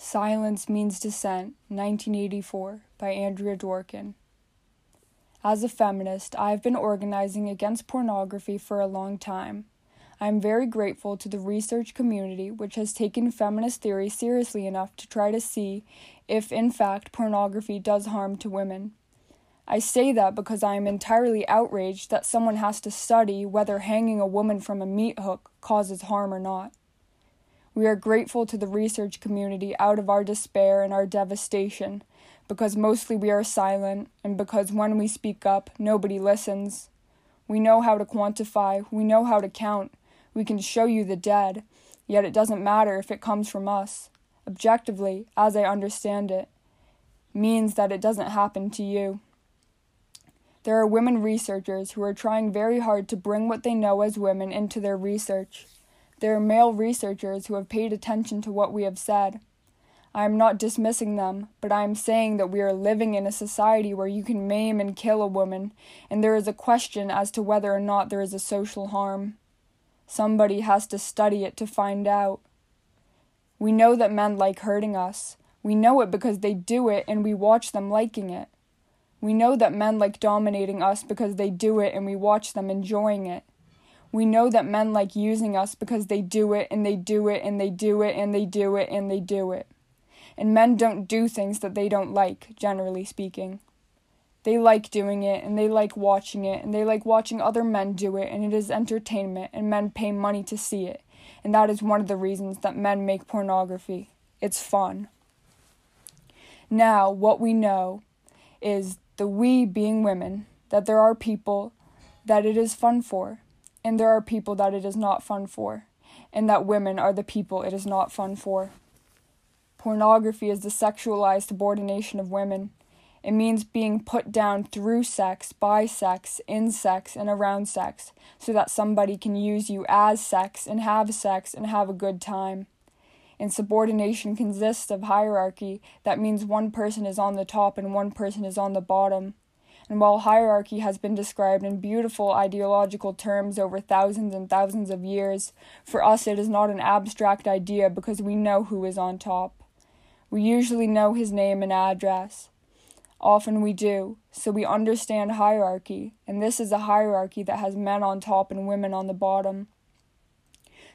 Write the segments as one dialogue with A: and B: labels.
A: Silence Means Dissent, 1984, by Andrea Dworkin. As a feminist, I have been organizing against pornography for a long time. I am very grateful to the research community, which has taken feminist theory seriously enough to try to see if, in fact, pornography does harm to women. I say that because I am entirely outraged that someone has to study whether hanging a woman from a meat hook causes harm or not. We are grateful to the research community out of our despair and our devastation, because mostly we are silent, and because when we speak up, nobody listens. We know how to quantify, we know how to count, we can show you the dead, yet it doesn't matter if it comes from us. Objectively, as I understand it, means that it doesn't happen to you. There are women researchers who are trying very hard to bring what they know as women into their research. There are male researchers who have paid attention to what we have said. I am not dismissing them, but I am saying that we are living in a society where you can maim and kill a woman, and there is a question as to whether or not there is a social harm. Somebody has to study it to find out. We know that men like hurting us. We know it because they do it and we watch them liking it. We know that men like dominating us because they do it and we watch them enjoying it. We know that men like using us because they do it and they do it and they do it and they do it and they do it. And men don't do things that they don't like, generally speaking. They like doing it and they like watching it and they like watching other men do it and it is entertainment and men pay money to see it. And that is one of the reasons that men make pornography. It's fun. Now, what we know is the we being women, that there are people that it is fun for and there are people that it is not fun for, and that women are the people it is not fun for. Pornography is the sexualized subordination of women. It means being put down through sex, by sex, in sex, and around sex, so that somebody can use you as sex and have sex and have a good time. And subordination consists of hierarchy, that means one person is on the top and one person is on the bottom. And while hierarchy has been described in beautiful ideological terms over thousands and thousands of years, for us it is not an abstract idea because we know who is on top. We usually know his name and address. Often we do, so we understand hierarchy, and this is a hierarchy that has men on top and women on the bottom.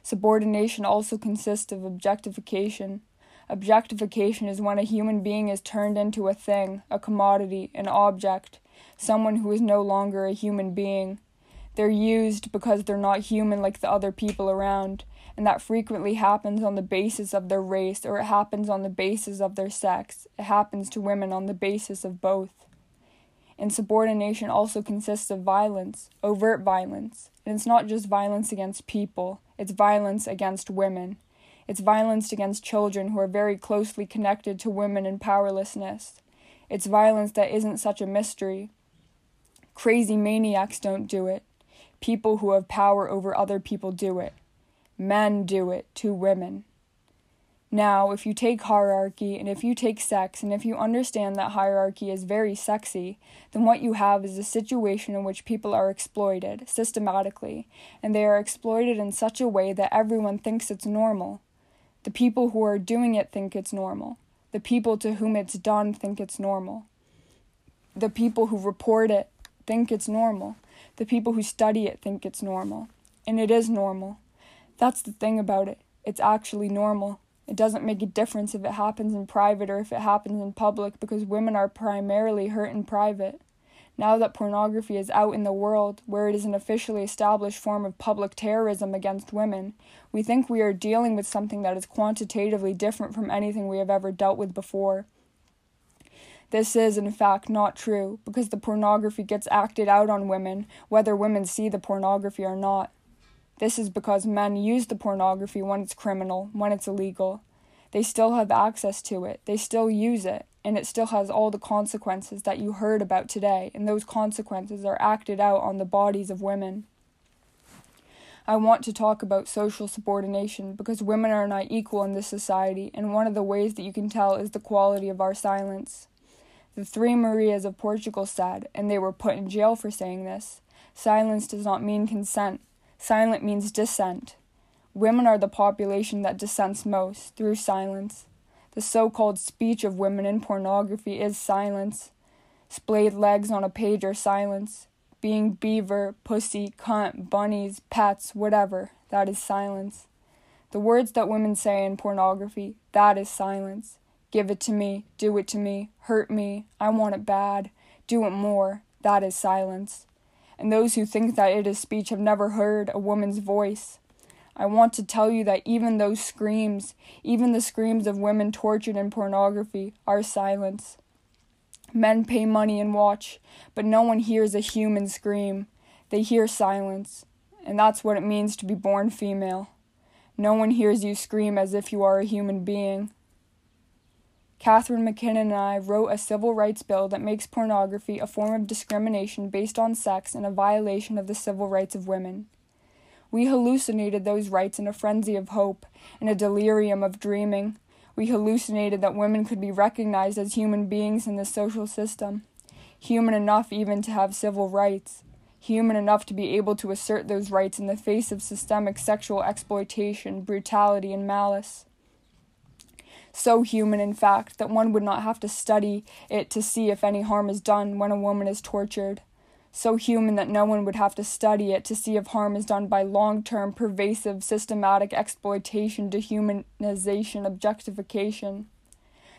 A: Subordination also consists of objectification. Objectification is when a human being is turned into a thing, a commodity, an object, someone who is no longer a human being. They're used because they're not human like the other people around, and that frequently happens on the basis of their race or it happens on the basis of their sex. It happens to women on the basis of both. Insubordination also consists of violence, overt violence, and it's not just violence against people, it's violence against women. It's violence against children who are very closely connected to women in powerlessness. It's violence that isn't such a mystery. Crazy maniacs don't do it. People who have power over other people do it. Men do it to women. Now, if you take hierarchy and if you take sex and if you understand that hierarchy is very sexy, then what you have is a situation in which people are exploited systematically, and they are exploited in such a way that everyone thinks it's normal. The people who are doing it think it's normal. The people to whom it's done think it's normal. The people who report it think it's normal. The people who study it think it's normal. And it is normal. That's the thing about it. It's actually normal. It doesn't make a difference if it happens in private or if it happens in public because women are primarily hurt in private. Now that pornography is out in the world, where it is an officially established form of public terrorism against women, we think we are dealing with something that is quantitatively different from anything we have ever dealt with before. This is, in fact, not true, because the pornography gets acted out on women, whether women see the pornography or not. This is because men use the pornography when it's criminal, when it's illegal. They still have access to it, they still use it, and it still has all the consequences that you heard about today, and those consequences are acted out on the bodies of women. I want to talk about social subordination because women are not equal in this society, and one of the ways that you can tell is the quality of our silence. The three Marias of Portugal said, and they were put in jail for saying this silence does not mean consent, silent means dissent. Women are the population that dissents most through silence. The so called speech of women in pornography is silence. Splayed legs on a page are silence. Being beaver, pussy, cunt, bunnies, pets, whatever, that is silence. The words that women say in pornography, that is silence. Give it to me, do it to me, hurt me, I want it bad, do it more, that is silence. And those who think that it is speech have never heard a woman's voice. I want to tell you that even those screams, even the screams of women tortured in pornography, are silence. Men pay money and watch, but no one hears a human scream. They hear silence, and that's what it means to be born female. No one hears you scream as if you are a human being. Catharine MacKinnon and I wrote a civil rights bill that makes pornography a form of discrimination based on sex and a violation of the civil rights of women. We hallucinated those rights in a frenzy of hope, in a delirium of dreaming. We hallucinated that women could be recognized as human beings in the social system, human enough even to have civil rights human enough to be able to assert those rights in the face of systemic sexual exploitation, brutality, and malice. So human, in fact, that one would not have to study it to see if any harm is done when a woman is tortured. So human that no one would have to study it to see if harm is done by long term, pervasive, systematic exploitation, dehumanization, objectification.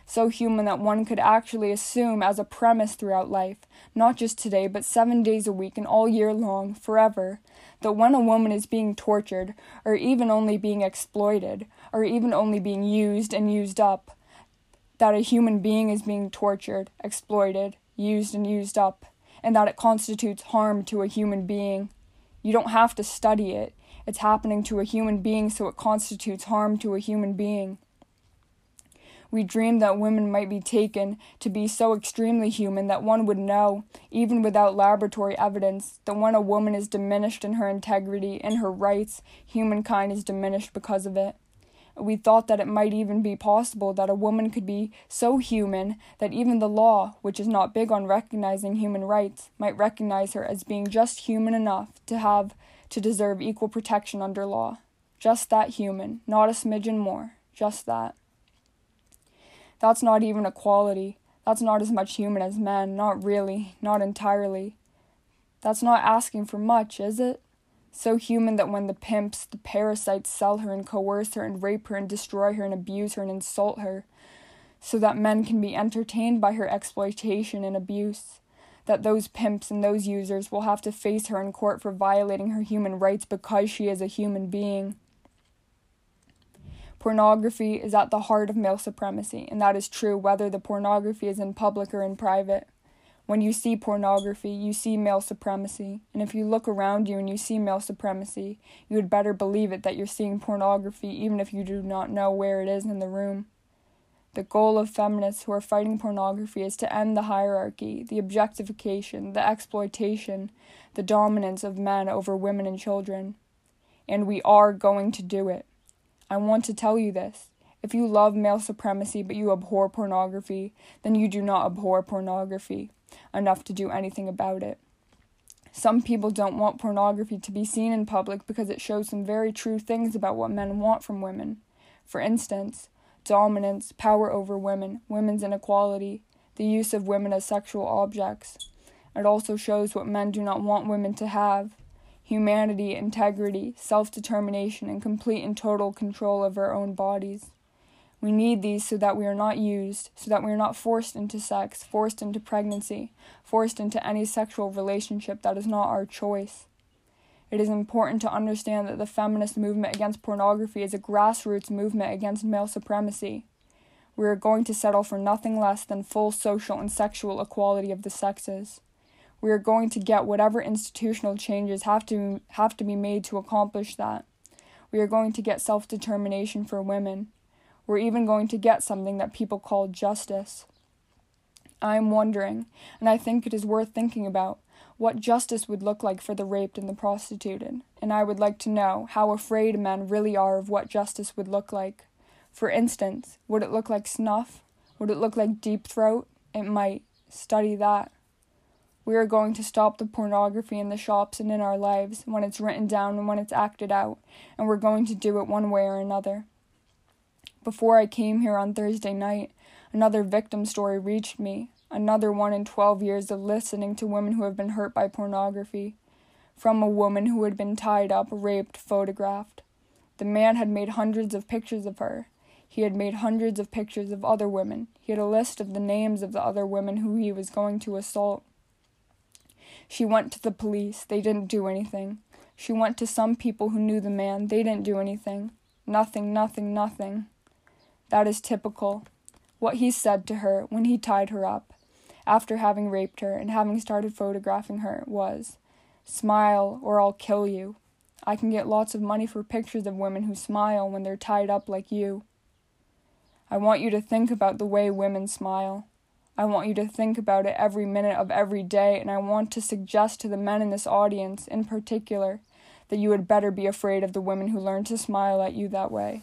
A: So human that one could actually assume as a premise throughout life, not just today, but seven days a week and all year long, forever, that when a woman is being tortured, or even only being exploited, or even only being used and used up, that a human being is being tortured, exploited, used and used up, and that it constitutes harm to a human being. You don't have to study it. It's happening to a human being, so it constitutes harm to a human being. We dreamed that women might be taken to be so extremely human that one would know, even without laboratory evidence, that when a woman is diminished in her integrity, in her rights, humankind is diminished because of it. We thought that it might even be possible that a woman could be so human that even the law, which is not big on recognizing human rights, might recognize her as being just human enough to have to deserve equal protection under law. Just that human, not a smidgen more, just that. That's not even equality. That's not as much human as men, not really, not entirely. That's not asking for much, is it? So human that when the pimps, the parasites sell her and coerce her and rape her and destroy her and abuse her and insult her, so that men can be entertained by her exploitation and abuse, that those pimps and those users will have to face her in court for violating her human rights because she is a human being. Pornography is at the heart of male supremacy, and that is true whether the pornography is in public or in private. When you see pornography, you see male supremacy, and if you look around you and you see male supremacy, you had better believe it that you're seeing pornography even if you do not know where it is in the room. The goal of feminists who are fighting pornography is to end the hierarchy, the objectification, the exploitation, the dominance of men over women and children. And we are going to do it. I want to tell you this. If you love male supremacy but you abhor pornography, then you do not abhor pornography enough to do anything about it. Some people don't want pornography to be seen in public because it shows some very true things about what men want from women. For instance, dominance, power over women, women's inequality, the use of women as sexual objects. It also shows what men do not want women to have humanity, integrity, self determination, and complete and total control of our own bodies. We need these so that we are not used, so that we are not forced into sex, forced into pregnancy, forced into any sexual relationship that is not our choice. It is important to understand that the feminist movement against pornography is a grassroots movement against male supremacy. We are going to settle for nothing less than full social and sexual equality of the sexes we are going to get whatever institutional changes have to have to be made to accomplish that. We are going to get self-determination for women. We're even going to get something that people call justice. I am wondering, and I think it is worth thinking about, what justice would look like for the raped and the prostituted, and I would like to know how afraid men really are of what justice would look like. For instance, would it look like snuff? Would it look like deep throat? It might. Study that. We are going to stop the pornography in the shops and in our lives when it's written down and when it's acted out, and we're going to do it one way or another. Before I came here on Thursday night, another victim story reached me, another one in 12 years of listening to women who have been hurt by pornography. From a woman who had been tied up, raped, photographed. The man had made hundreds of pictures of her. He had made hundreds of pictures of other women. He had a list of the names of the other women who he was going to assault. She went to the police. They didn't do anything. She went to some people who knew the man. They didn't do anything. Nothing, nothing, nothing. That is typical. What he said to her when he tied her up, after having raped her and having started photographing her, was Smile or I'll kill you. I can get lots of money for pictures of women who smile when they're tied up like you. I want you to think about the way women smile. I want you to think about it every minute of every day, and I want to suggest to the men in this audience, in particular, that you had better be afraid of the women who learn to smile at you that way.